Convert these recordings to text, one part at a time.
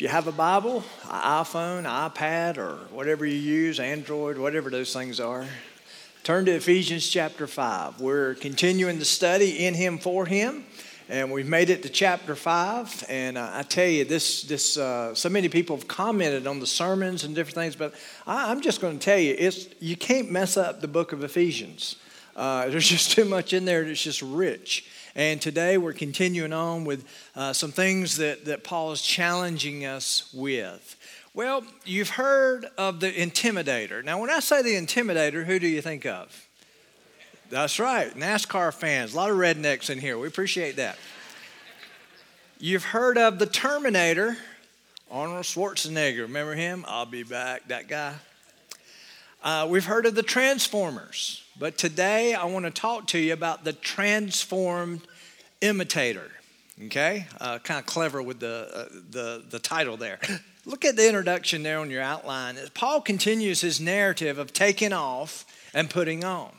If you have a Bible, an iPhone, iPad, or whatever you use, Android, whatever those things are, turn to Ephesians chapter 5. We're continuing the study in Him for Him, and we've made it to chapter 5. And uh, I tell you, this, this uh, so many people have commented on the sermons and different things, but I, am just going to tell you, it's, you can't mess up the book of Ephesians. Uh, there's just too much in there It's just rich. And today we're continuing on with uh, some things that, that Paul is challenging us with. Well, you've heard of the intimidator. Now, when I say the intimidator, who do you think of? That's right, NASCAR fans. A lot of rednecks in here. We appreciate that. You've heard of the Terminator, Arnold Schwarzenegger. Remember him? I'll be back, that guy. Uh, we've heard of the Transformers. But today I want to talk to you about the transformed imitator. Okay, uh, kind of clever with the, uh, the the title there. Look at the introduction there on your outline. Paul continues his narrative of taking off and putting on.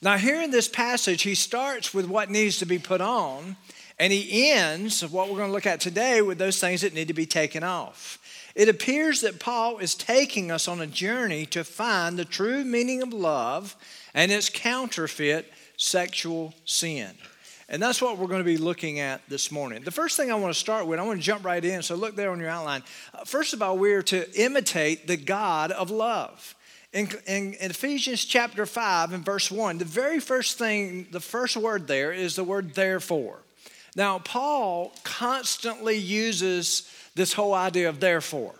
Now, here in this passage, he starts with what needs to be put on, and he ends what we're going to look at today with those things that need to be taken off. It appears that Paul is taking us on a journey to find the true meaning of love and its counterfeit, sexual sin. And that's what we're going to be looking at this morning. The first thing I want to start with, I want to jump right in. So look there on your outline. Uh, first of all, we're to imitate the God of love. In, in, in, Ephesians chapter 5 and verse 1, the very first thing, the first word there is the word therefore. Now, Paul constantly uses this whole idea of therefore.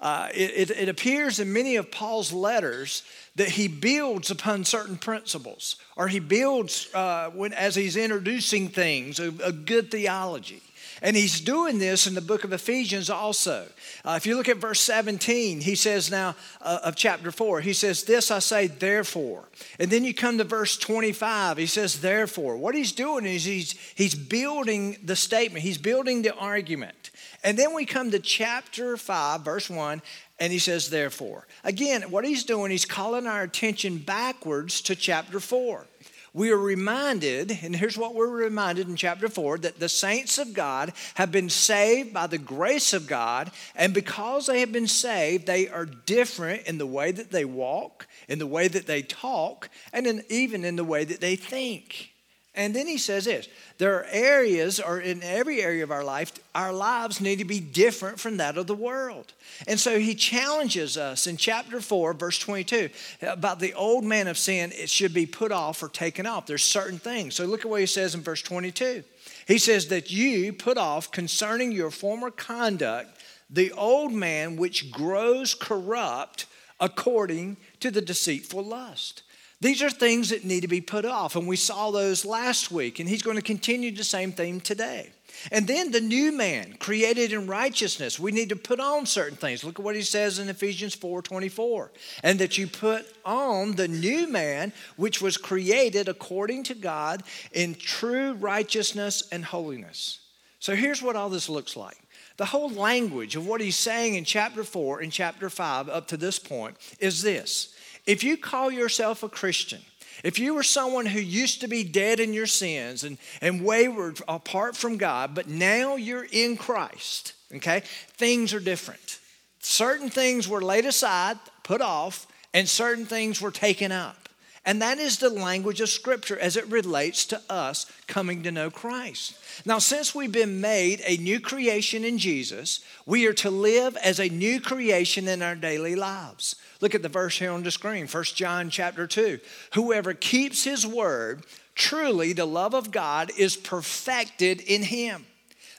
Uh, it, it, it appears in many of Paul's letters that he builds upon certain principles, or he builds uh, when, as he's introducing things, a, a, good theology. And he's doing this in the book of Ephesians also. Uh, if you look at verse 17, he says now uh, of chapter 4, he says, This I say, therefore. And then you come to verse 25, he says, Therefore. What he's doing is he's, he's building the statement, he's building the argument. And then we come to chapter 5, verse 1, and he says, therefore. Again, what he's doing, he's calling our attention backwards to chapter 4. We are reminded, and here's what we're reminded in chapter 4 that the saints of God have been saved by the grace of God, and because they have been saved, they are different in the way that they walk, in the way that they talk, and in, even in the way that they think. And then he says this there are areas, or in every area of our life, our lives need to be different from that of the world. And so he challenges us in chapter 4, verse 22, about the old man of sin, it should be put off or taken off. There's certain things. So look at what he says in verse 22. He says that you put off concerning your former conduct the old man which grows corrupt according to the deceitful lust. These are things that need to be put off, and we saw those last week, and he's going to continue the same theme today. And then the new man, created in righteousness. We need to put on certain things. Look at what he says in Ephesians 4 24. And that you put on the new man, which was created according to God in true righteousness and holiness. So here's what all this looks like. The whole language of what he's saying in chapter 4 and chapter 5 up to this point is this if you call yourself a Christian, if you were someone who used to be dead in your sins and, and wayward apart from God, but now you're in Christ, okay, things are different. Certain things were laid aside, put off, and certain things were taken up. And that is the language of Scripture as it relates to us coming to know Christ. Now, since we've been made a new creation in Jesus, we are to live as a new creation in our daily lives. Look at the verse here on the screen, 1 John chapter 2. Whoever keeps his word, truly the love of God is perfected in him.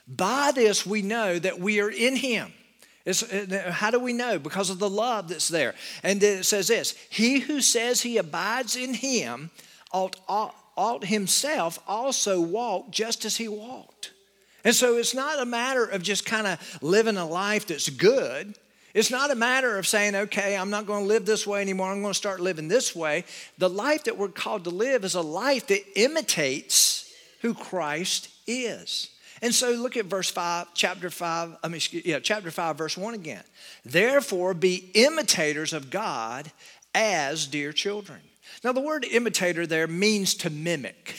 By this we know that we are in him. It's, uh, how do we know? Because of the love that's there. And it says this He who says he abides in him ought, ought, ought himself also walk just as he walked. And so it's not a matter of just kind of living a life that's good. It's not a matter of saying, okay, I'm not going to live this way anymore. I'm going to start living this way. The life that we're called to live is a life that imitates who Christ is. And so look at verse 5, chapter 5, I mean, yeah, chapter 5, verse 1 again. Therefore, be imitators of God as dear children. Now, the word imitator there means to mimic,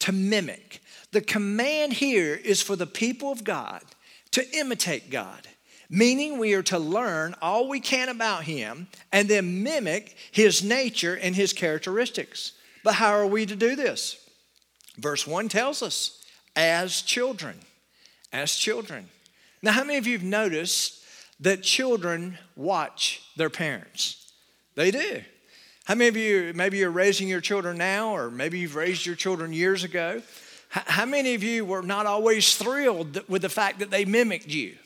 to mimic. The command here is for the people of God to imitate God meaning we are to learn all we can about him and then mimic his nature and his characteristics. But how are we to do this? Verse 1 tells us as children. As children. Now, how many of you have noticed that children watch their parents? They do. How many of you, maybe you're raising your children now, or maybe you've raised your children years ago? How many of you were not always thrilled with the fact that they mimicked you?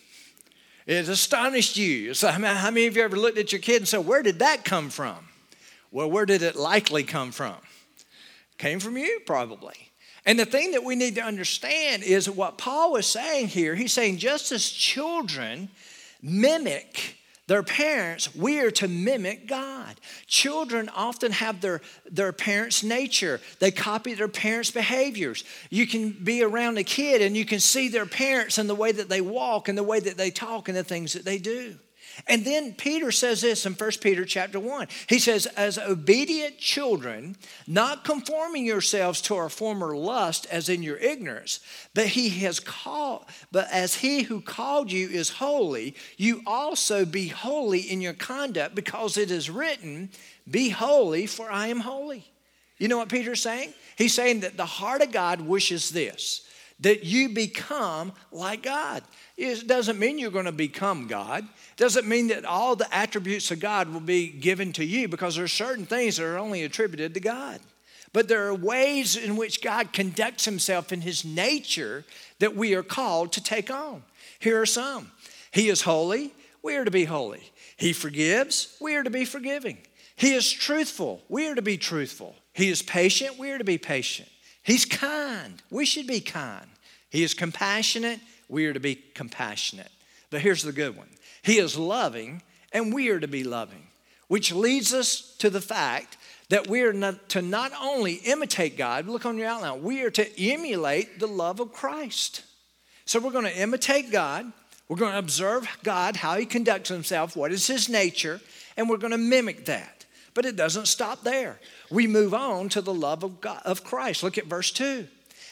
It astonished you. So, how many of you ever looked at your kid and said, Where did that come from? Well, where did it likely come from? Came from you, probably. And the thing that we need to understand is what Paul is saying here. He's saying, just as children mimic their parents, we are to mimic God. Children often have their, their parents' nature. They copy their parents' behaviors. You can be around a kid and you can see their parents and the way that they walk and the way that they talk and the things that they do. And then Peter says this in 1 Peter chapter 1. He says, As obedient children, not conforming yourselves to our former lust as in your ignorance, but he has called, but as he who called you is holy, you also be holy in your conduct, because it is written, Be holy, for I am holy. You know what Peter's saying? He's saying that the heart of God wishes this that you become like God. It doesn't mean you're going to become God. It doesn't mean that all the attributes of God will be given to you because there are certain things that are only attributed to God. But there are ways in which God conducts himself in his nature that we are called to take on. Here are some He is holy, we are to be holy. He forgives, we are to be forgiving. He is truthful, we are to be truthful. He is patient, we are to be patient. He's kind. We should be kind. He is compassionate. We are to be compassionate. But here's the good one He is loving, and we are to be loving, which leads us to the fact that we are not, to not only imitate God, look on your outline, we are to emulate the love of Christ. So we're going to imitate God. We're going to observe God, how He conducts Himself, what is His nature, and we're going to mimic that. But it doesn't stop there we move on to the love of, God, of Christ. Look at verse 2.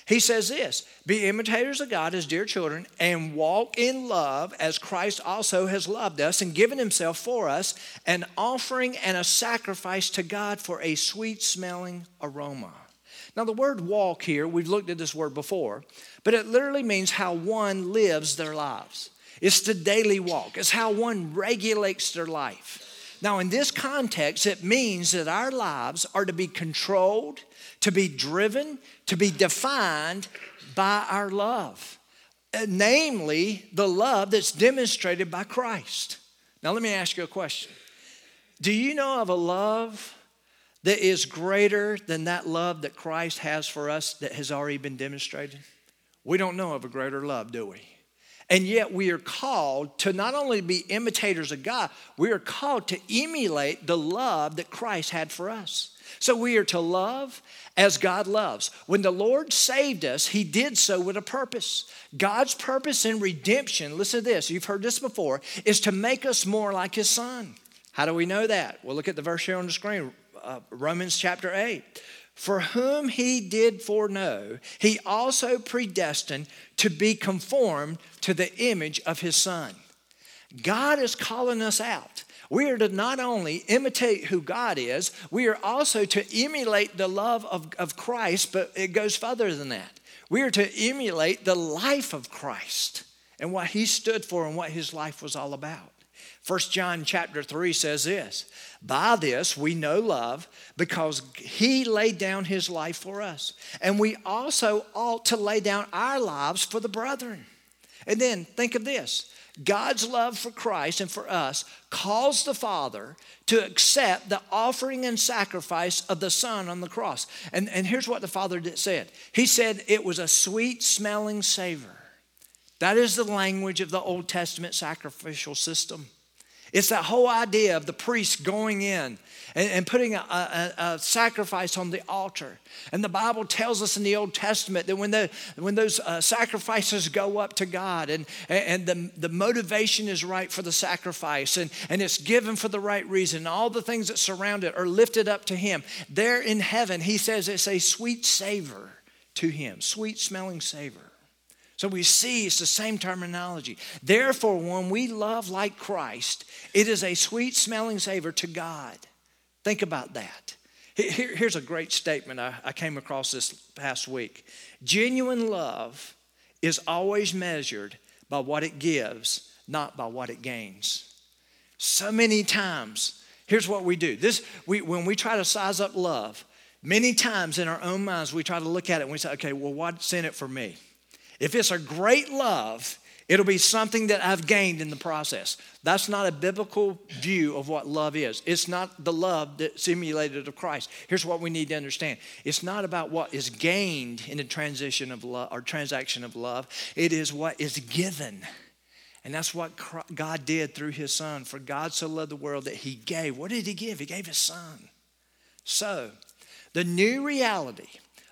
He says this Be imitators of God as dear children, and walk in love as Christ also has loved us and given himself for us, an offering and a sacrifice to God for a sweet smelling aroma. Now, the word walk here, we've looked at this word before, but it literally means how one lives their lives. It's the daily walk, it's how one regulates their life. Now, in this context, it means that our lives are to be controlled, to be driven, to be defined by our love, uh, namely the love that's demonstrated by Christ. Now, let me ask you a question Do you know of a love that is greater than that love that Christ has for us that has already been demonstrated? We don't know of a greater love, do we? And yet, we are called to not only be imitators of God, we are called to emulate the love that Christ had for us. So, we are to love as God loves. When the Lord saved us, He did so with a purpose. God's purpose in redemption, listen to this, you've heard this before, is to make us more like His Son. How do we know that? Well, look at the verse here on the screen uh, Romans chapter 8. For whom he did foreknow, he also predestined to be conformed to the image of his son. God is calling us out. We are to not only imitate who God is, we are also to emulate the love of, of Christ, but it goes further than that. We are to emulate the life of Christ and what he stood for and what his life was all about. First John chapter 3 says this By this we know love because he laid down his life for us. And we also ought to lay down our lives for the brethren. And then think of this God's love for Christ and for us calls the Father to accept the offering and sacrifice of the Son on the cross. And, and here's what the Father said He said it was a sweet smelling savor. That is the language of the Old Testament sacrificial system. It's that whole idea of the priest going in and, and putting a, a, a, sacrifice on the altar. And the Bible tells us in the Old Testament that when, the, when those uh, sacrifices go up to God and, and the, the motivation is right for the sacrifice and, and it's given for the right reason, all the things that surround it are lifted up to Him. There in heaven, He says it's a sweet savor to Him, sweet smelling savor. So we see it's the same terminology. Therefore, when we love like Christ, it is a sweet smelling savor to God. Think about that. Here, here's a great statement I, I came across this past week. Genuine love is always measured by what it gives, not by what it gains. So many times, here's what we do. This we when we try to size up love, many times in our own minds we try to look at it and we say, okay, well, what's in it for me? If it's a great love, it'll be something that I've gained in the process. That's not a biblical view of what love is. It's not the love that's emulated of Christ. Here's what we need to understand it's not about what is gained in the transition of love or transaction of love, it is what is given. And that's what God did through his son. For God so loved the world that he gave. What did he give? He gave his son. So, the new reality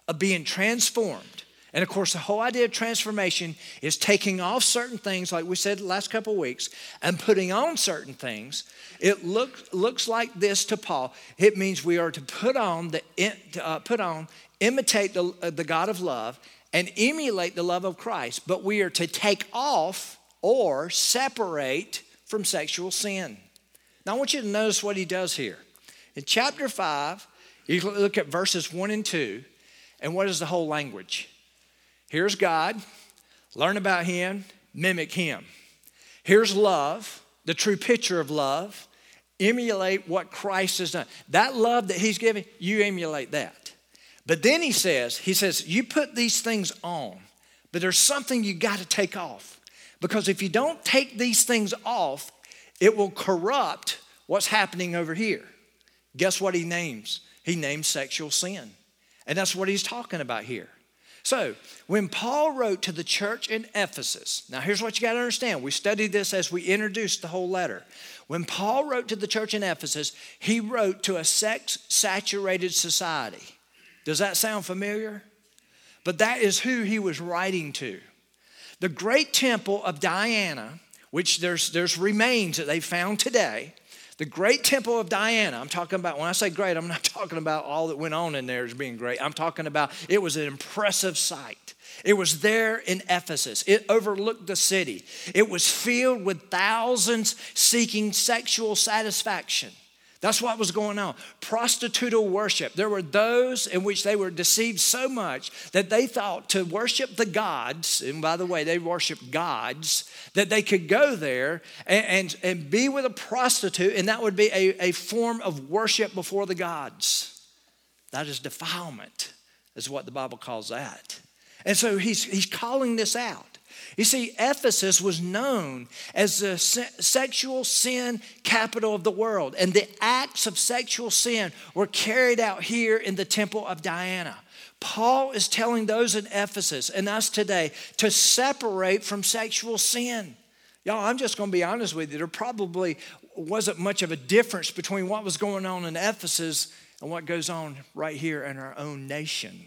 of being transformed and of course, the whole idea of transformation is taking off certain things, like we said last couple of weeks, and putting on certain things. It look, looks like this to Paul. It means we are to put on, the, uh, put on imitate the, uh, the God of love, and emulate the love of Christ. But we are to take off or separate from sexual sin. Now, I want you to notice what he does here. In chapter 5, you look at verses 1 and 2, and what is the whole language? Here's God, learn about Him, mimic Him. Here's love, the true picture of love. Emulate what Christ has done. That love that He's given, you emulate that. But then He says, He says, you put these things on, but there's something you got to take off. Because if you don't take these things off, it will corrupt what's happening over here. Guess what He names? He names sexual sin. And that's what He's talking about here. So, when Paul wrote to the church in Ephesus, now here's what you got to understand. We studied this as we introduced the whole letter. When Paul wrote to the church in Ephesus, he wrote to a sex saturated society. Does that sound familiar? But that is who he was writing to. The great temple of Diana, which there's, there's remains that they found today, the great temple of Diana, I'm talking about, when I say great, I'm not talking about all that went on in there as being great. I'm talking about it was an impressive sight. It was there in Ephesus. It overlooked the city. It was filled with thousands seeking sexual satisfaction. That's what was going on. Prostitutal worship. There were those in which they were deceived so much that they thought to worship the gods, and by the way, they worshiped gods, that they could go there and, and, and be with a prostitute, and that would be a, a form of worship before the gods. That is defilement, is what the Bible calls that. And so he's, he's calling this out. You see, Ephesus was known as the sexual sin capital of the world, and the acts of sexual sin were carried out here in the temple of Diana. Paul is telling those in Ephesus and us today to separate from sexual sin. Y'all, I'm just going to be honest with you. There probably wasn't much of a difference between what was going on in Ephesus and what goes on right here in our own nation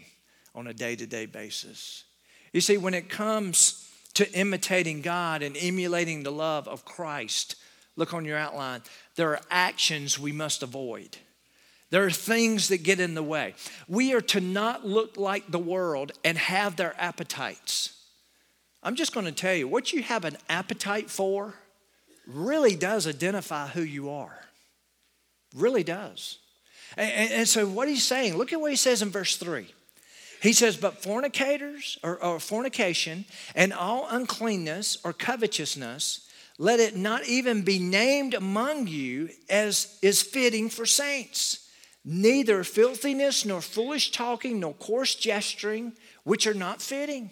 on a day to day basis. You see, when it comes to imitating God and emulating the love of Christ, look on your outline. There are actions we must avoid. There are things that get in the way. We are to not look like the world and have their appetites. I'm just going to tell you what you have an appetite for really does identify who you are. Really does. And, and, so, what he's saying, look at what he says in verse 3. He says, But fornicators or, or fornication and all uncleanness or covetousness, let it not even be named among you as is fitting for saints. Neither filthiness, nor foolish talking, nor coarse gesturing, which are not fitting.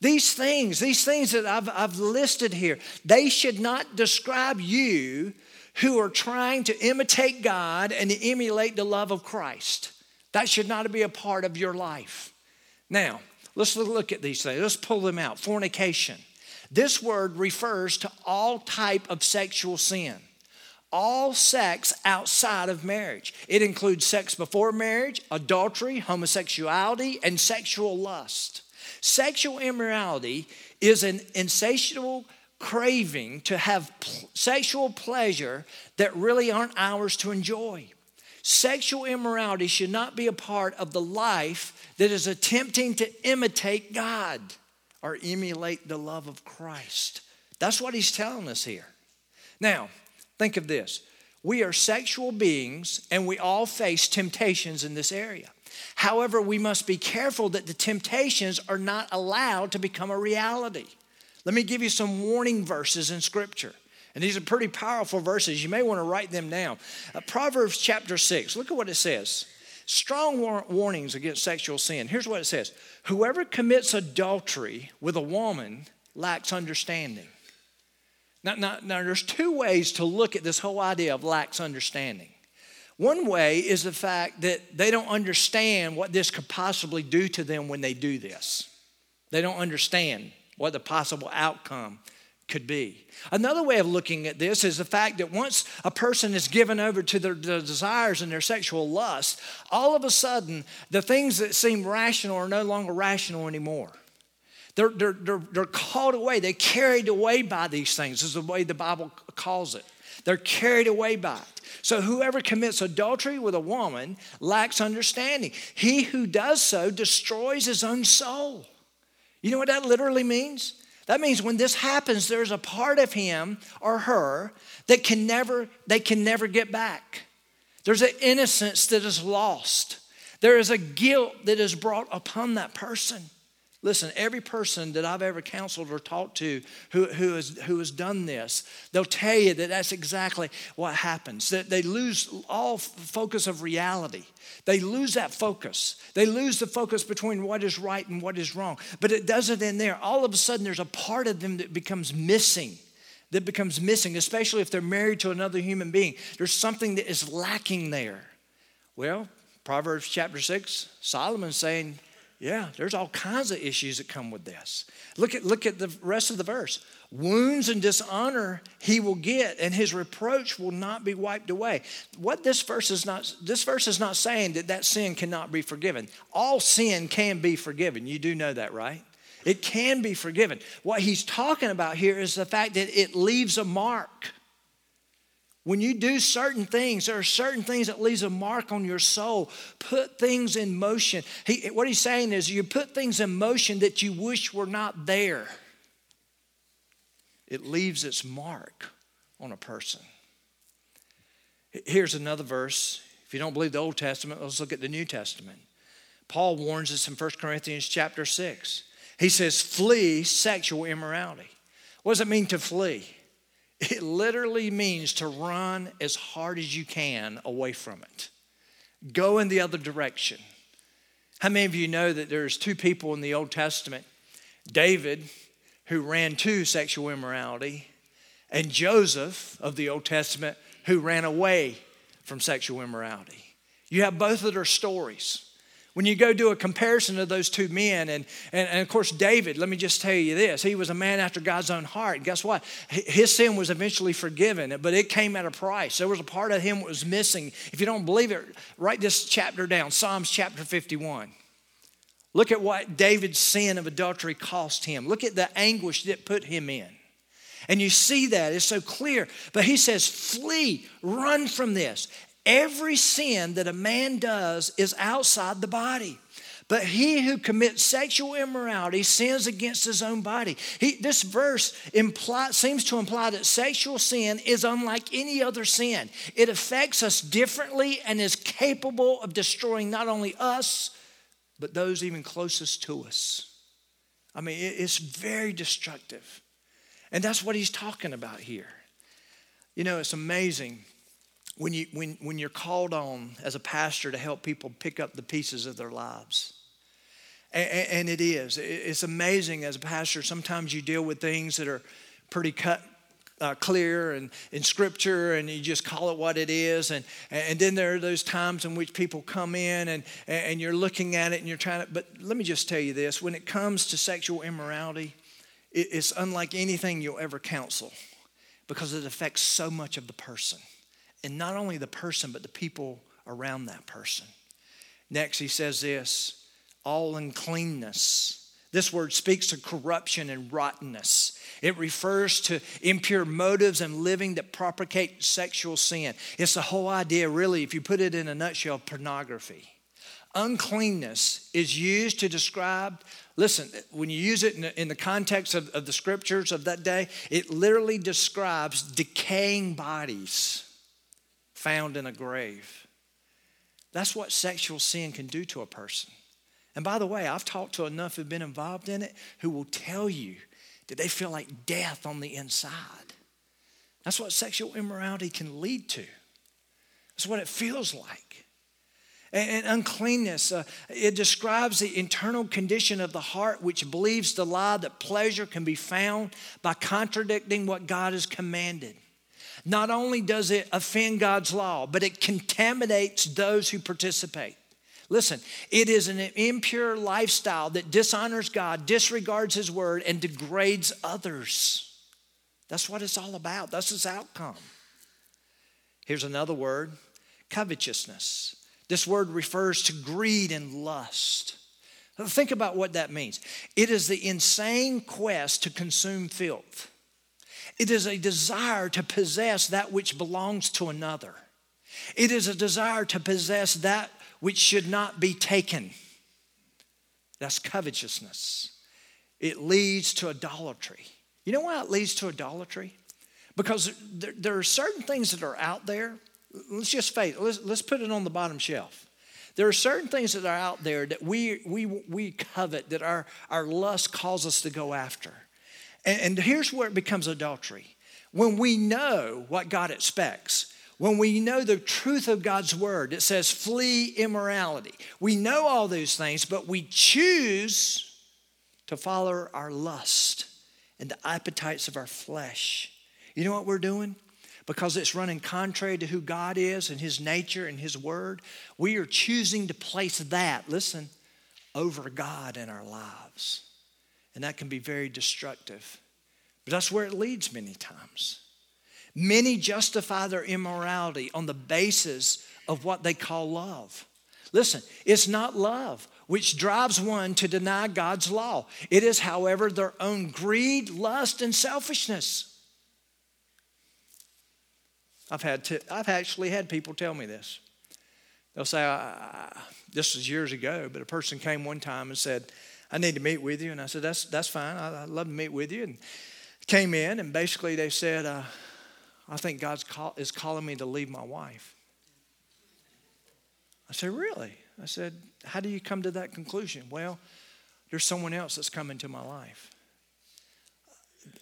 These things, these things that I've, I've listed here, they should not describe you who are trying to imitate God and emulate the love of Christ. That should not be a part of your life. Now, let's look at these things. Let's pull them out. Fornication. This word refers to all type of sexual sin. All sex outside of marriage. It includes sex before marriage, adultery, homosexuality, and sexual lust. Sexual immorality is an insatiable craving to have sexual pleasure that really aren't ours to enjoy. Sexual immorality should not be a part of the life that is attempting to imitate God or emulate the love of Christ. That's what he's telling us here. Now, think of this we are sexual beings and we all face temptations in this area. However, we must be careful that the temptations are not allowed to become a reality. Let me give you some warning verses in Scripture. And these are pretty powerful verses. You may want to write them down. Uh, Proverbs chapter 6, look at what it says. Strong war- warnings against sexual sin. Here's what it says Whoever commits adultery with a woman lacks understanding. Now, now, now, there's two ways to look at this whole idea of lacks understanding. One way is the fact that they don't understand what this could possibly do to them when they do this. They don't understand what the possible outcome could be. Another way of looking at this is the fact that once a person is given over to their, their, desires and their sexual lust, all of a sudden, the things that seem rational are no longer rational anymore. They're, they're, they're, they're called away, they're carried away by these things, is the way the Bible calls it. They're carried away by it. So whoever commits adultery with a woman lacks understanding. He who does so destroys his own soul. You know what that literally means? That means when this happens, there's a part of him or her that can never, they can never get back. There's an innocence that is lost. There is a guilt that is brought upon that person. Listen, every person that I've ever counseled or talked to who, who, has, who has done this, they'll tell you that that's exactly what happens. That they lose all focus of reality. They lose that focus. They lose the focus between what is right and what is wrong. But it does it in there. All of a sudden, there's a part of them that becomes missing. That becomes missing, especially if they're married to another human being. There's something that is lacking there. Well, Proverbs chapter 6, Solomon's saying, yeah, there's all kinds of issues that come with this. Look at, look at the rest of the verse. Wounds and dishonor he will get, and his reproach will not be wiped away. What this verse is not, this verse is not saying that that sin cannot be forgiven. All sin can be forgiven. You do know that, right? It can be forgiven. What he's talking about here is the fact that it leaves a mark. When you do certain things, there are certain things that leaves a mark on your soul. Put things in motion. He, what he's saying is you put things in motion that you wish were not there. It leaves its mark on a person. Here's another verse. If you don't believe the Old Testament, let's look at the New Testament. Paul warns us in 1 Corinthians chapter 6. He says, flee sexual immorality. What does it mean to flee? It literally means to run as hard as you can away from it. Go in the other direction. How many of you know that there's two people in the Old Testament? David, who ran to sexual immorality, and Joseph of the Old Testament, who ran away from sexual immorality. You have both of their stories. When you go do a comparison of those two men, and, and, and, of course, David, let me just tell you this. He was a man after God's own heart. Guess what? His sin was eventually forgiven, but it came at a price. There was a part of him that was missing. If you don't believe it, write this chapter down Psalms chapter 51. Look at what David's sin of adultery cost him. Look at the anguish that put him in. And you see that, it's so clear. But he says, flee, run from this. Every sin that a man does is outside the body. But he who commits sexual immorality sins against his own body. He, this verse imply, seems to imply that sexual sin is unlike any other sin. It affects us differently and is capable of destroying not only us, but those even closest to us. I mean, it's very destructive. And that's what he's talking about here. You know, it's amazing when, you, when, when you're called on as a pastor to help people pick up the pieces of their lives. And, and it is. It's amazing as a pastor, sometimes you deal with things that are pretty cut uh, clear and in scripture and you just call it what it is and, and then there are those times in which people come in and, and you're looking at it and you're trying to but let me just tell you this when it comes to sexual immorality it's unlike anything you'll ever counsel because it affects so much of the person and not only the person, but the people around that person. Next, he says this all uncleanness. This word speaks to corruption and rottenness. It refers to impure motives and living that propagate sexual sin. It's the whole idea, really, if you put it in a nutshell, pornography. uncleanness is used to describe, listen, when you use it in the, in the context of, of the scriptures of that day, it literally describes decaying bodies found in a grave. That's what sexual sin can do to a person. And by the way, I've talked to enough who've been involved in it who will tell you that they feel like death on the inside. That's what sexual immorality can lead to. That's what it feels like. And, uncleanness, uh, it describes the internal condition of the heart which believes the lie that pleasure can be found by contradicting what God has commanded. Not only does it offend God's law, but it contaminates those who participate. Listen, it is an impure lifestyle that dishonors God, disregards His word, and degrades others. That's what it's all about. That's its outcome. Here's another word covetousness. This word refers to greed and lust. Think about what that means. It is the insane quest to consume filth. It is a desire to possess that which belongs to another. It is a desire to possess that which should not be taken. That's covetousness. It leads to idolatry. You know why it leads to idolatry? Because there, there are certain things that are out there. Let's just face let's, let's put it on the bottom shelf. There are certain things that are out there that we, we, we covet, that our, our lust calls us to go after. And, and here's where it becomes adultery. When we know what God expects, when we know the truth of God's word, it says, flee immorality. We know all those things, but we choose to follow our lust and the appetites of our flesh. You know what we're doing? Because it's running contrary to who God is and His nature and His word, we are choosing to place that, listen, over God in our lives. And that can be very destructive. But that's where it leads many times. Many justify their immorality on the basis of what they call love. Listen, it's not love which drives one to deny God's law. It is, however, their own greed, lust, and selfishness. I've had to, I've actually had people tell me this. They'll say, I, I, this was years ago, but a person came one time and said, I need to meet with you. And I said, That's, that's fine. I, would love to meet with you. And came in, and basically they said, uh, I think God call, is calling me to leave my wife. I said, Really? I said, How do you come to that conclusion? Well, there's someone else that's come into my life.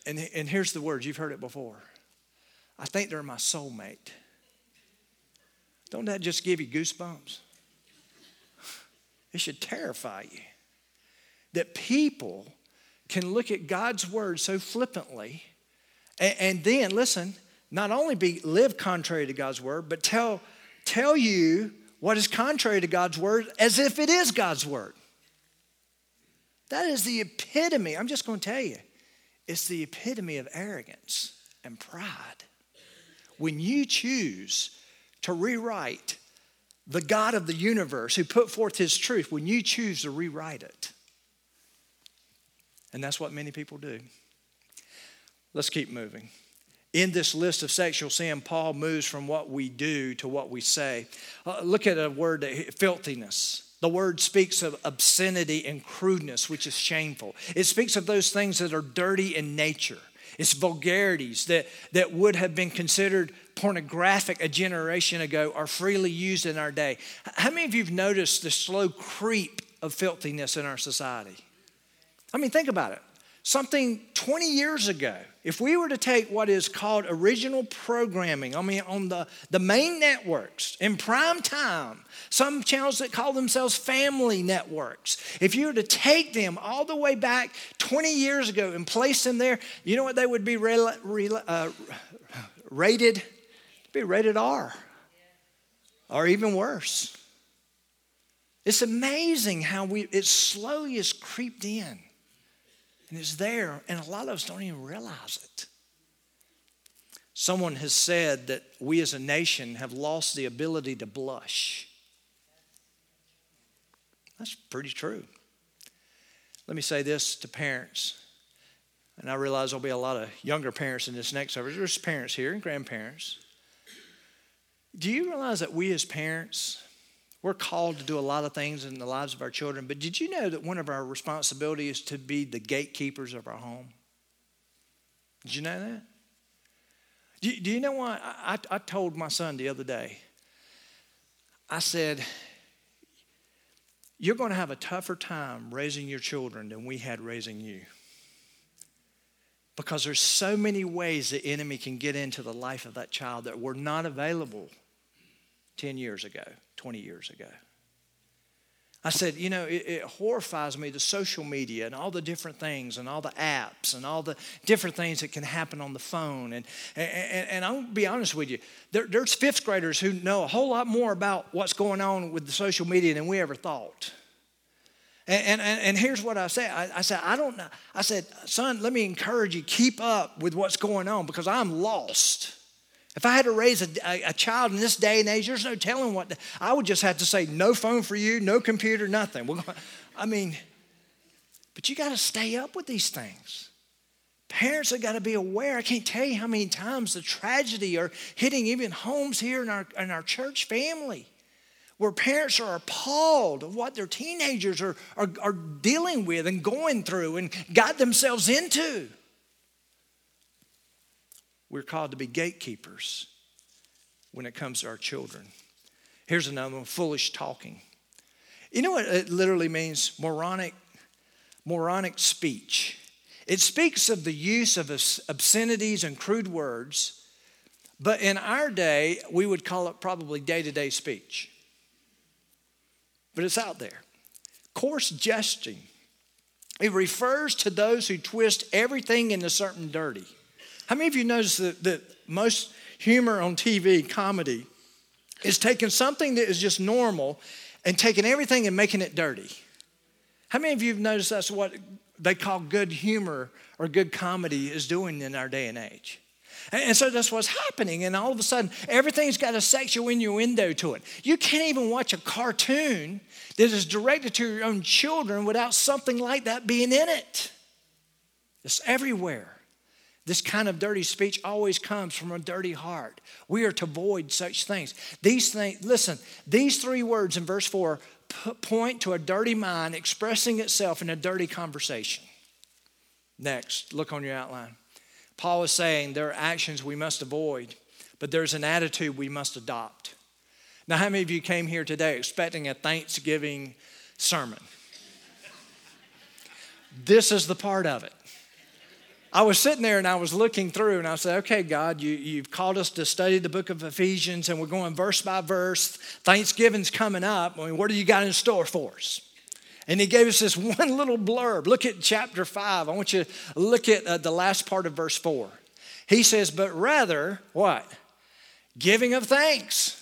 And, and here's the words, you've heard it before. I think they're my soulmate. Don't that just give you goosebumps? It should terrify you that people can look at God's word so flippantly and, and then, listen, not only be live contrary to God's word, but tell, tell you what is contrary to God's word as if it is God's word. That is the epitome. I'm just going to tell you, it's the epitome of arrogance and pride. When you choose to rewrite the God of the universe who put forth his truth, when you choose to rewrite it, and that's what many people do. Let's keep moving. In this list of sexual sin, Paul moves from what we do to what we say. Uh, look at a word, filthiness. The word speaks of obscenity and crudeness, which is shameful. It speaks of those things that are dirty in nature. It's vulgarities that, that would have been considered pornographic a generation ago are freely used in our day. How many of you have noticed the slow creep of filthiness in our society? I mean, think about it. Something 20 years ago, if we were to take what is called original programming, I mean, on the, the main networks in prime time, some channels that call themselves family networks, if you were to take them all the way back 20 years ago and place them there, you know what they would be re- re- uh, rated? be rated R or even worse. It's amazing how we it slowly has creeped in. And it's there, and a lot of us don't even realize it. Someone has said that we as a nation have lost the ability to blush. That's pretty true. Let me say this to parents, and I realize there'll be a lot of younger parents in this next service. There's parents here and grandparents. Do you realize that we as parents, We're called to do a lot of things in the lives of our children, but did you know that one of our responsibilities is to be the gatekeepers of our home? Did you know that? Do, do you know what? I, I told my son the other day, I said, You're going to have a tougher time raising your children than we had raising you. Because there's so many ways the enemy can get into the life of that child that were not available 10 years ago, 20 years ago. I said, you know, it, it, horrifies me the social media and all the different things and all the apps and all the different things that can happen on the phone. And, and, and I'll be honest with you, there, there's fifth graders who know a whole lot more about what's going on with the social media than we ever thought. And, and, and here's what I said I, I said, I don't know. I said, son, let me encourage you, keep up with what's going on because I'm lost. If I had to raise a, a, a, child in this day and age, there's no telling what, I would just have to say, no phone for you, no computer, nothing. I mean, but you got to stay up with these things. Parents have got to be aware. I can't tell you how many times the tragedy are hitting even homes here in our, in our church family where parents are appalled of what their teenagers are, are, are dealing with and going through and got themselves into. We're called to be gatekeepers when it comes to our children. Here's another one foolish talking. You know what it literally means? Moronic, moronic speech. It speaks of the use of obscenities and crude words, but in our day, we would call it probably day to day speech but it's out there. Coarse jesting. It refers to those who twist everything into something dirty. How many of you notice that, that most humor on TV, comedy, is taking something that is just normal and taking everything and making it dirty? How many of you have noticed that's what they call good humor or good comedy is doing in our day and age? And so that's what's happening. And all of a sudden, everything's got a sexual innuendo to it. You can't even watch a cartoon that is directed to your own children without something like that being in it. It's everywhere. This kind of dirty speech always comes from a dirty heart. We are to avoid such things. These things, listen, these three words in verse 4 point to a dirty mind expressing itself in a dirty conversation. Next, look on your outline. Paul is saying there are actions we must avoid, but there's an attitude we must adopt. Now, how many of you came here today expecting a Thanksgiving sermon? this is the part of it. I was sitting there and I was looking through and I said, okay, God, you, you've called us to study the book of Ephesians and we're going verse by verse. Thanksgiving's coming up. I mean, what do you got in store for us? And he gave us this one little blurb. Look at chapter 5. I want you to look at uh, the last part of verse 4. He says, But rather, what? Giving of thanks.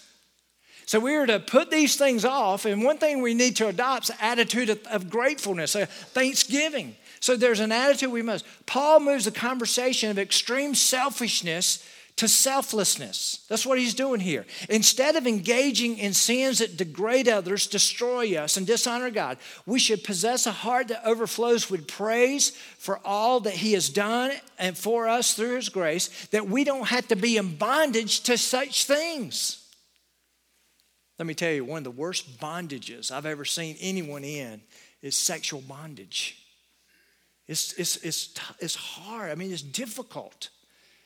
So we are to put these things off, and one thing we need to adopt is attitude of, of gratefulness, a thanksgiving. So there's an attitude we must. Paul moves the conversation of extreme selfishness to selflessness. That's what he's doing here. Instead of engaging in sins that degrade others, destroy us, and dishonor God, we should possess a heart that overflows with praise for all that he has done and for us through his grace, that we don't have to be in bondage to such things. Let me tell you, one of the worst bondages I've ever seen anyone in is sexual bondage. It's, it's, it's, it's hard, I mean, it's difficult.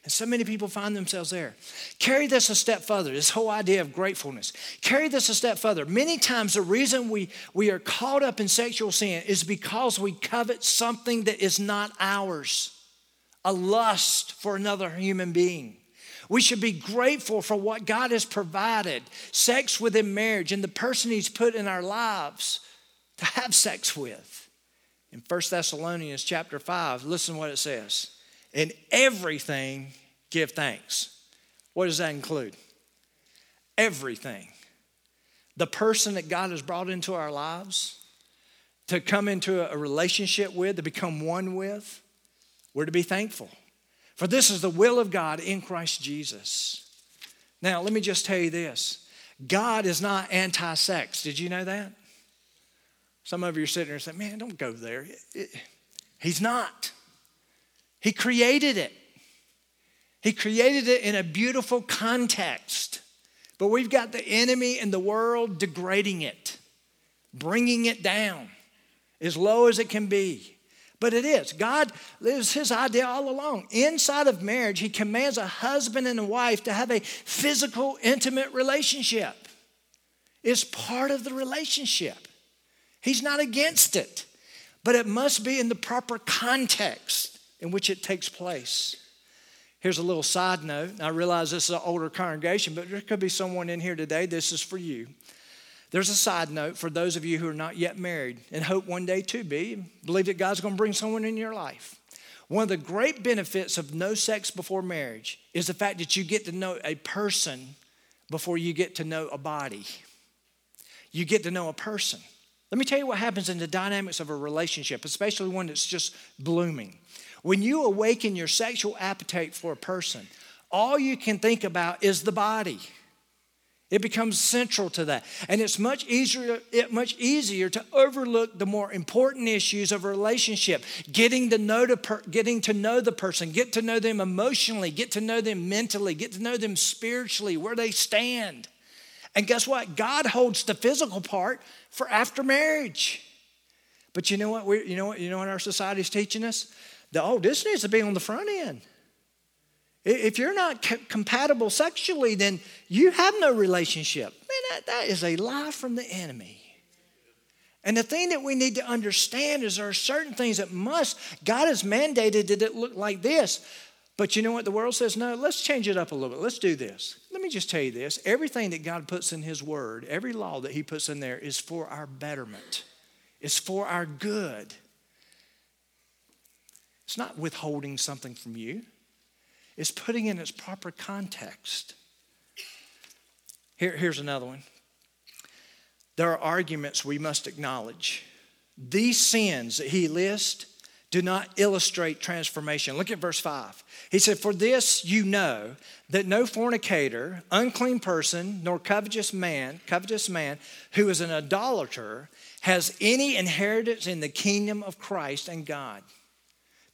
And so many people find themselves there. Carry this a step further, this whole idea of gratefulness. Carry this a step further. Many times, the reason we, we are caught up in sexual sin is because we covet something that is not ours a lust for another human being. We should be grateful for what God has provided sex within marriage and the person He's put in our lives to have sex with. In 1 Thessalonians chapter 5, listen what it says. In everything, give thanks. What does that include? Everything. The person that God has brought into our lives, to come into a relationship with, to become one with, we're to be thankful. For this is the will of God in Christ Jesus. Now, let me just tell you this God is not anti sex. Did you know that? Some of you are sitting there saying, man, don't go there. He's not. He created it. He created it in a beautiful context. But we've got the enemy and the world degrading it, bringing it down as low as it can be. But it is. God lives his idea all along. Inside of marriage, he commands a husband and a wife to have a physical, intimate relationship. It's part of the relationship. He's not against it, but it must be in the proper context in which it takes place. Here's a little side note. I realize this is an older congregation, but there could be someone in here today. This is for you. There's a side note for those of you who are not yet married and hope one day to be. Believe that God's going to bring someone in your life. One of the great benefits of no sex before marriage is the fact that you get to know a person before you get to know a body. You get to know a person. Let me tell you what happens in the dynamics of a relationship, especially one that's just blooming. When you awaken your sexual appetite for a person, all you can think about is the body. It becomes central to that. And it's much easier, it much easier to overlook the more important issues of a relationship. Getting to, know the per, getting to know the person, get to know them emotionally, get to know them mentally, get to know them spiritually, where they stand. And guess what? God holds the physical part for after marriage. But you know what? We, you know what? You know what our society is teaching us? That oh, this needs to be on the front end. If you're not compatible sexually, then you have no relationship. Man, that, that is a lie from the enemy. And the thing that we need to understand is there are certain things that must, God has mandated that it look like this. But you know what the world says? No, let's change it up a little bit. Let's do this. Let me just tell you this everything that God puts in His Word, every law that He puts in there is for our betterment, it's for our good. It's not withholding something from you is putting in its proper context. Here, here's another one. There are arguments we must acknowledge. These sins that he lists do not illustrate transformation. Look at verse 5. He said, For this you know that no fornicator, unclean person, nor covetous man, covetous man who is an idolater has any inheritance in the kingdom of Christ and God.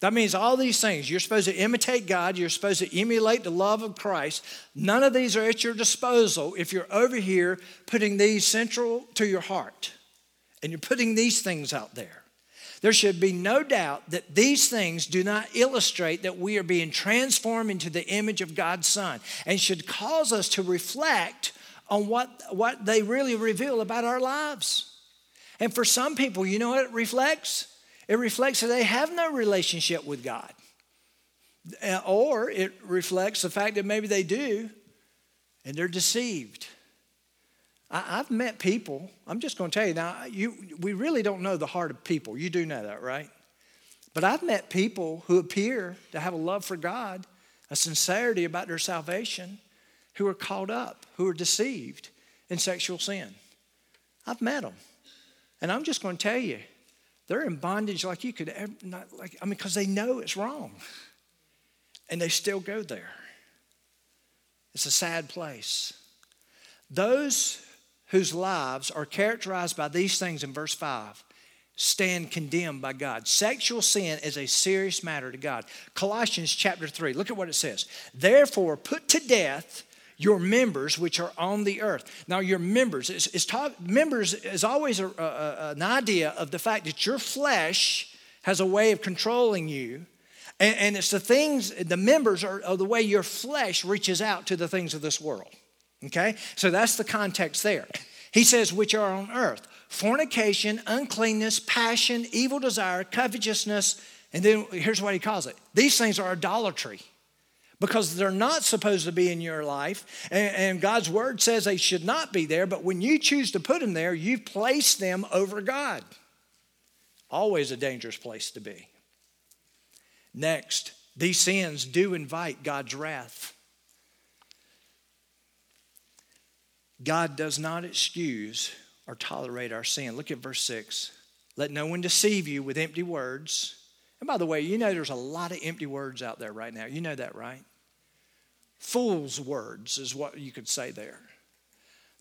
That means all these things. You're supposed to imitate God. You're supposed to emulate the love of Christ. None of these are at your disposal if you're over here putting these central to your heart and you're putting these things out there. There should be no doubt that these things do not illustrate that we are being transformed into the image of God's Son and should cause us to reflect on what, what they really reveal about our lives. And for some people, you know what it reflects? It reflects that they have no relationship with God. Uh, or it reflects the fact that maybe they do and they're deceived. I, have met people, I'm just going to tell you now, you, we really don't know the heart of people. You do know that, right? But I've met people who appear to have a love for God, a sincerity about their salvation, who are caught up, who are deceived in sexual sin. I've met them. And I'm just going to tell you, they're in bondage like you could ever not like I mean because they know it's wrong. And they still go there. It's a sad place. Those whose lives are characterized by these things in verse 5 stand condemned by God. Sexual sin is a serious matter to God. Colossians chapter 3, look at what it says. Therefore, put to death your members which are on the earth. Now, your members is, is members is always a, a, an idea of the fact that your flesh has a way of controlling you. And, and it's the things, the members are, are the way your flesh reaches out to the things of this world. Okay? So that's the context there. He says, which are on earth fornication, uncleanness, passion, evil desire, covetousness, and then here's what he calls it these things are idolatry because they're not supposed to be in your life. And, and, God's word says they should not be there, but when you choose to put them there, you place them over God. Always a dangerous place to be. Next, these sins do invite God's wrath. God does not excuse or tolerate our sin. Look at verse 6. Let no one deceive you with empty words. And by the way, you know there's a lot of empty words out there right now. You know that, right? Fool's words is what you could say there.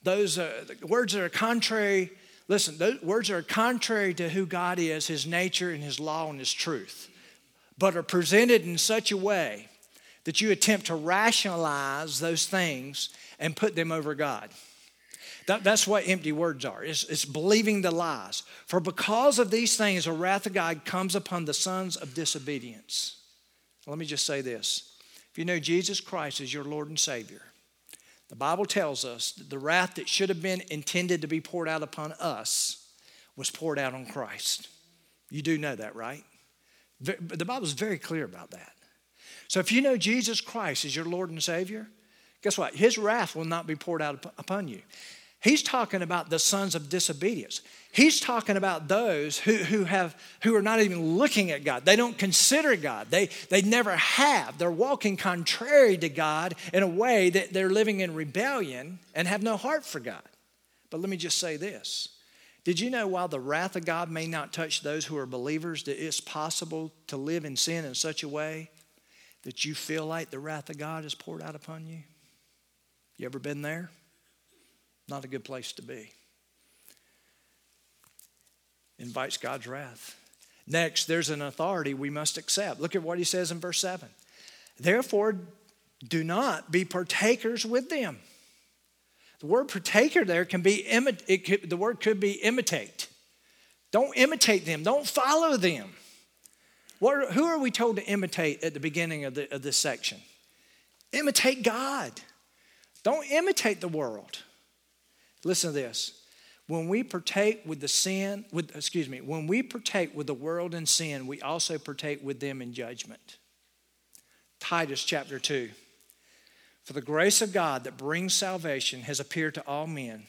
Those uh, words that are contrary, listen, those words are contrary to who God is, His nature, and His law and His truth, but are presented in such a way that you attempt to rationalize those things and put them over God. That, that's what empty words are. It's, it's believing the lies. For because of these things, the wrath of God comes upon the sons of disobedience. Let me just say this. If you know Jesus Christ as your Lord and Savior, the Bible tells us that the wrath that should have been intended to be poured out upon us was poured out on Christ. You do know that, right? The Bible is very clear about that. So if you know Jesus Christ as your Lord and Savior, guess what? His wrath will not be poured out upon you. He's talking about the sons of disobedience. He's talking about those who, who, have, who are not even looking at God. They don't consider God. They, they never have. They're walking contrary to God in a way that they're living in rebellion and have no heart for God. But let me just say this. Did you know while the wrath of God may not touch those who are believers, that it's possible to live in sin in such a way that you feel like the wrath of God is poured out upon you? You ever been there? Not a good place to be. Invites God's wrath. Next, there's an authority we must accept. Look at what he says in verse 7. Therefore, do not be partakers with them. The word partaker there can be, it could, the word could be imitate. Don't imitate them, don't follow them. What, who are we told to imitate at the beginning of, the, of this section? Imitate God. Don't imitate the world. Listen to this. When we partake with the sin, with, excuse me, when we partake with the world in sin, we also partake with them in judgment. Titus chapter 2. For the grace of God that brings salvation has appeared to all men,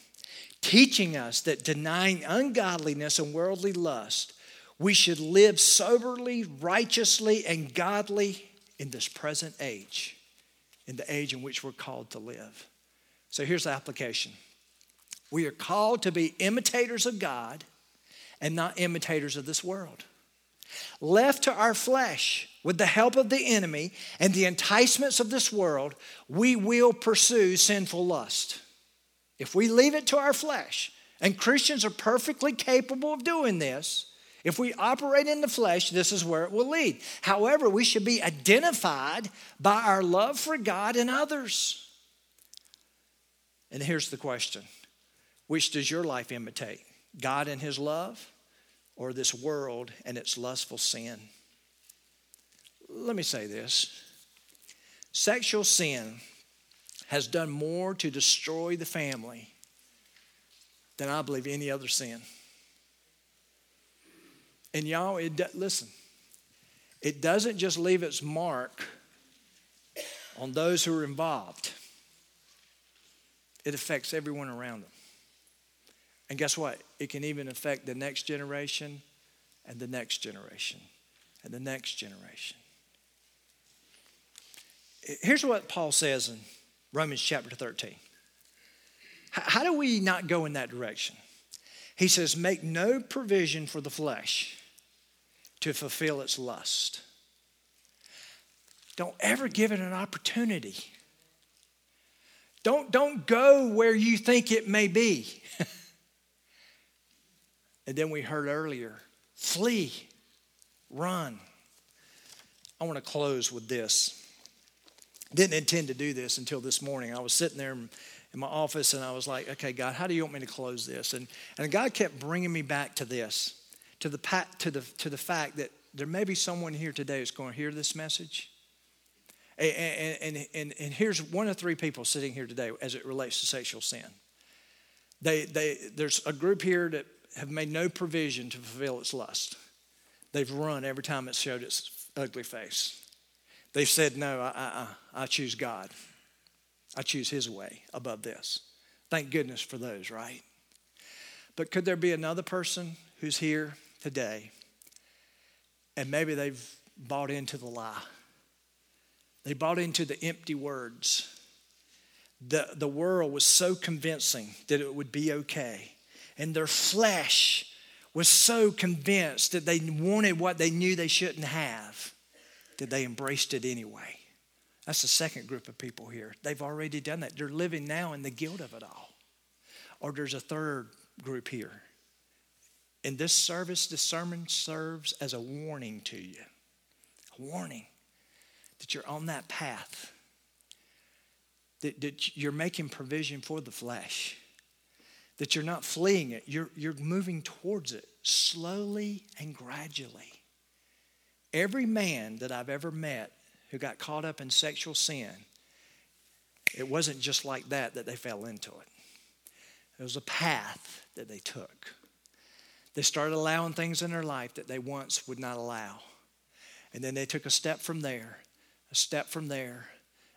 teaching us that denying ungodliness and worldly lust, we should live soberly, righteously, and godly in this present age, in the age in which we're called to live. So here's the application we are called to be imitators of God and not imitators of this world. Left to our flesh, with the help of the enemy and the enticements of this world, we will pursue sinful lust. If we leave it to our flesh, and Christians are perfectly capable of doing this, if we operate in the flesh, this is where it will lead. However, we should be identified by our love for God and others. And here's the question which does your life imitate? God and His love or this world and its lustful sin? Let me say this sexual sin has done more to destroy the family than I believe any other sin. And y'all, it listen, it doesn't just leave its mark on those who are involved, it affects everyone around them. And guess what? It can even affect the next generation and the next generation and the next generation. Here's what Paul says in Romans chapter 13. How do we not go in that direction? He says, Make no provision for the flesh to fulfill its lust. Don't ever give it an opportunity. Don't, don't go where you think it may be. And then we heard earlier flee, run. I want to close with this. Didn't intend to do this until this morning. I was sitting there in my office and I was like, okay, God, how do you want me to close this? And, and God kept bringing me back to this, to the, to, the, to the fact that there may be someone here today who's going to hear this message. And, and, and, and here's one of three people sitting here today as it relates to sexual sin. They, they, there's a group here that have made no provision to fulfill its lust. They've run every time it showed its ugly face. They've said, No, I, I, I choose God. I choose His way above this. Thank goodness for those, right? But could there be another person who's here today and maybe they've bought into the lie? They bought into the empty words. The, the world was so convincing that it would be okay and their flesh was so convinced that they wanted what they knew they shouldn't have that they embraced it anyway. That's the second group of people here. They've already done that. They're living now in the guilt of it all. Or there's a third group here. In this service, this sermon serves as a warning to you. A warning. that you're on that path, that, that you're making provision for the flesh, that you're not fleeing it, you're, you're moving towards it slowly and gradually. Every man that I've ever met who got caught up in sexual sin, it wasn't just like that that they fell into it. It was a path that they took. They started allowing things in their life that they once would not allow. And then they took a step from there, a step from there,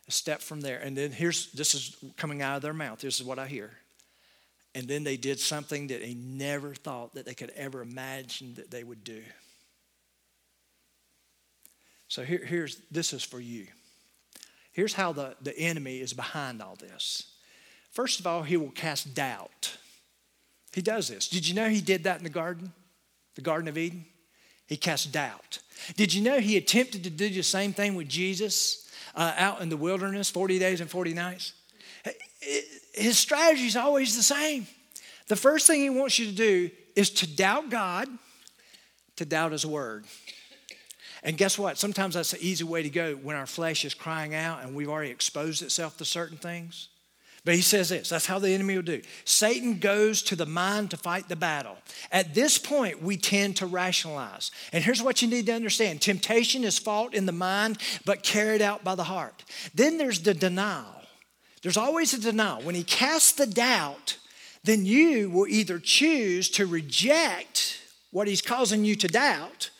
a step from there. And then here's this is coming out of their mouth. This is what I hear. And then they did something that they never thought that they could ever imagine that they would do. So here, here's this is for you. Here's how the, the enemy is behind all this. First of all, he will cast doubt. He does this. Did you know he did that in the garden? The Garden of Eden? He cast doubt. Did you know he attempted to do the same thing with Jesus uh, out in the wilderness, 40 days and 40 nights? His strategy is always the same. The first thing he wants you to do is to doubt God, to doubt his word. And guess what? Sometimes that's an easy way to go when our flesh is crying out and we've already exposed itself to certain things. But he says this that's how the enemy will do. Satan goes to the mind to fight the battle. At this point, we tend to rationalize. And here's what you need to understand temptation is fought in the mind, but carried out by the heart. Then there's the denial. There's always a denial. When he casts the doubt, then you will either choose to reject what he's causing you to doubt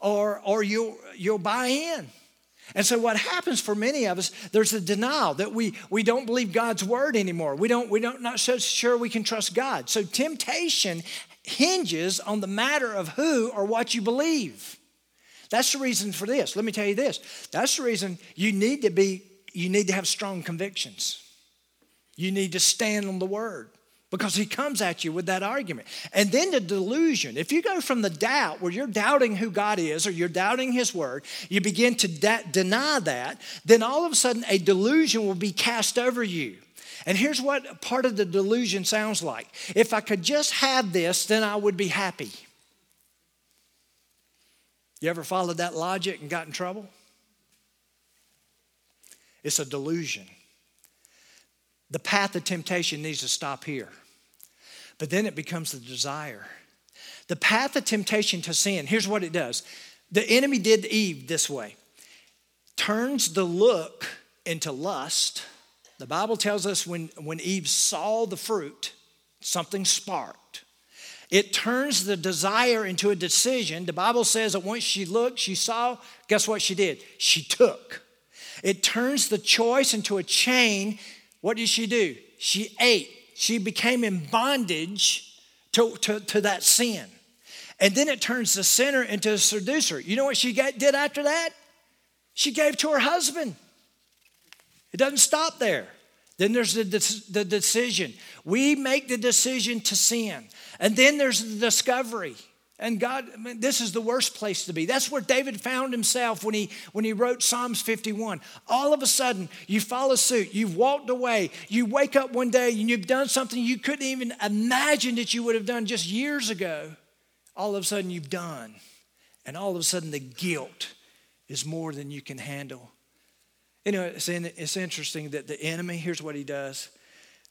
or, or you'll, you'll buy in. And so what happens for many of us, there's a denial that we, we don't believe God's word anymore. We don't, we don't not so sure we can trust God. So temptation hinges on the matter of who or what you believe. That's the reason for this. Let me tell you this. That's the reason you need to be, you need to have strong convictions. You need to stand on the word because he comes at you with that argument. And then the delusion. If you go from the doubt where you're doubting who God is or you're doubting his word, you begin to de- deny that, then all of a sudden a delusion will be cast over you. And here's what part of the delusion sounds like if I could just have this, then I would be happy. You ever followed that logic and got in trouble? It's a delusion. The path of temptation needs to stop here. But then it becomes the desire. The path of temptation to sin, here's what it does the enemy did Eve this way turns the look into lust. The Bible tells us when, when Eve saw the fruit, something sparked. It turns the desire into a decision. The Bible says that once she looked, she saw, guess what she did? She took. It turns the choice into a chain. What did she do? She ate she became in bondage to, to, to that sin. And then it turns the sinner into a seducer. You know what she got, did after that? She gave to her husband. It doesn't stop there. Then there's the, the decision. We make the decision to sin. And then there's the discovery. And God, I mean, this is the worst place to be. That's where David found himself when he, when he wrote Psalms 51. All of a sudden, you follow suit, you've walked away, you wake up one day and you've done something you couldn't even imagine that you would have done just years ago. All of a sudden, you've done. And all of a sudden, the guilt is more than you can handle. Know, it's, in, it's interesting that the enemy, here's what he does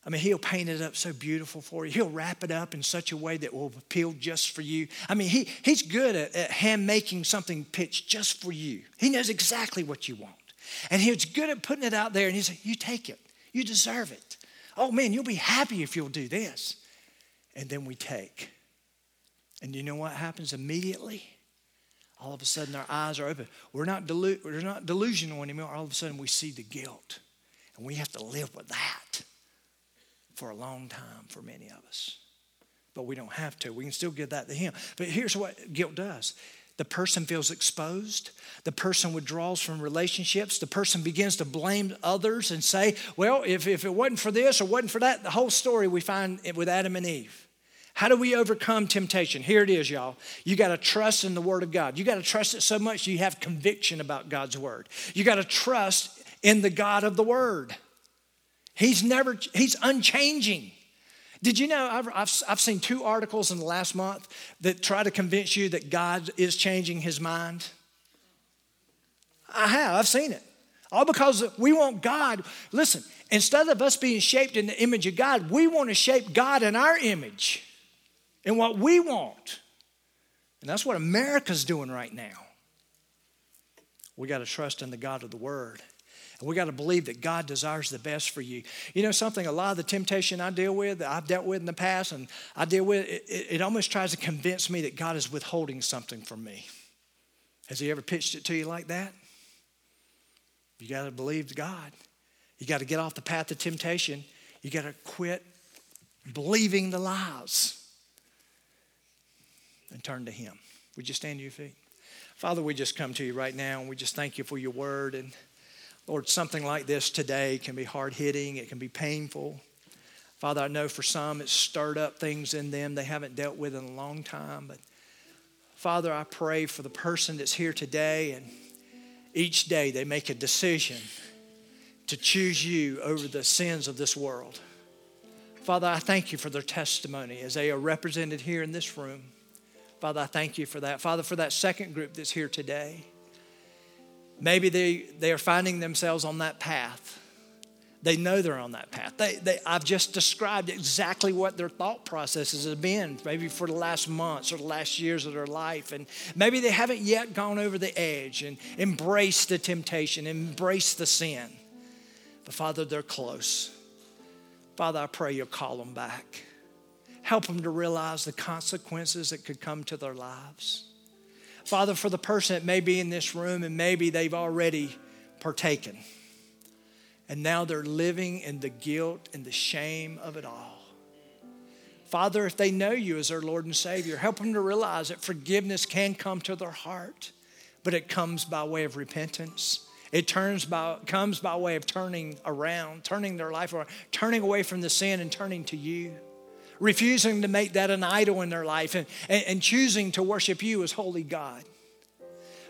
I mean, he'll paint it up so beautiful for you. He'll wrap it up in such a way that will appeal just for you. I mean, he, he's good at, at hand making something pitch just for you. He knows exactly what you want. And he's good at putting it out there and he said, You take it. You deserve it. Oh man, you'll be happy if you'll do this. And then we take. And you know what happens immediately? All of a sudden our eyes are open. We're not, delu- we're not delusional anymore. All of a sudden we see the guilt. And we have to live with that for a long time for many of us. But we don't have to. We can still give that to Him. But here's what guilt does the person feels exposed. The person withdraws from relationships. The person begins to blame others and say, well, if, if it wasn't for this or wasn't for that, the whole story we find with Adam and Eve. How do we overcome temptation? Here it is, y'all. You got to trust in the Word of God. You got to trust it so much you have conviction about God's Word. You got to trust in the God of the Word. He's never, he's unchanging. Did you know I've, I've, I've, seen two articles in the last month that try to convince you that God is changing his mind? I have, I've seen it. All because we want God. Listen, instead of us being shaped in the image of God, we want to shape God in our image and what we want. And that's what America's doing right now. We got to trust in the God of the Word. And we got to believe that God desires the best for you. You know something, a lot of the temptation I deal with, that I've dealt with in the past, and I deal with, it, it almost tries to convince me that God is withholding something from me. Has He ever pitched it to you like that? You got to believe God. You got to get off the path of temptation. You got to quit believing the lies and turn to Him. Would you stand to your feet? Father, we just come to you right now and we just thank you for your word. And Lord, something like this today can be hard hitting, it can be painful. Father, I know for some it's stirred up things in them they haven't dealt with in a long time. But Father, I pray for the person that's here today and each day they make a decision to choose you over the sins of this world. Father, I thank you for their testimony as they are represented here in this room. Father, I thank you for that. Father, for that second group that's here today. Maybe they, they are finding themselves on that path. They know they're on that path. They, they, I've just described exactly what their thought processes have been, maybe for the last months or the last years of their life. And maybe they haven't yet gone over the edge and embraced the temptation, embraced the sin. But Father, they're close. Father, I pray you'll call them back. Help them to realize the consequences that could come to their lives. Father, for the person that may be in this room and maybe they've already partaken, and now they're living in the guilt and the shame of it all. Father, if they know you as their Lord and Savior, help them to realize that forgiveness can come to their heart, but it comes by way of repentance. It turns by, comes by way of turning around, turning their life around, turning away from the sin and turning to you refusing to make that an idol in their life and, and, and choosing to worship you as holy God.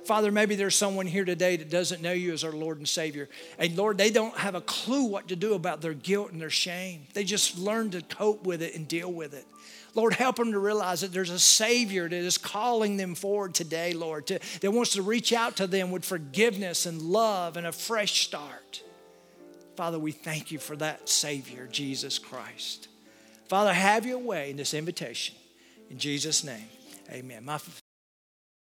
Father, maybe there's someone here today that doesn't know you as our Lord and Savior. And Lord, they don't have a clue what to do about their guilt and their shame. They just learn to cope with it and deal with it. Lord, help them to realize that there's a Savior that is calling them forward today, Lord, to, that wants to reach out to them with forgiveness and love and a fresh start. Father, we thank you for that Savior, Jesus Christ. Father, have your way in this invitation. In Jesus' name, amen. My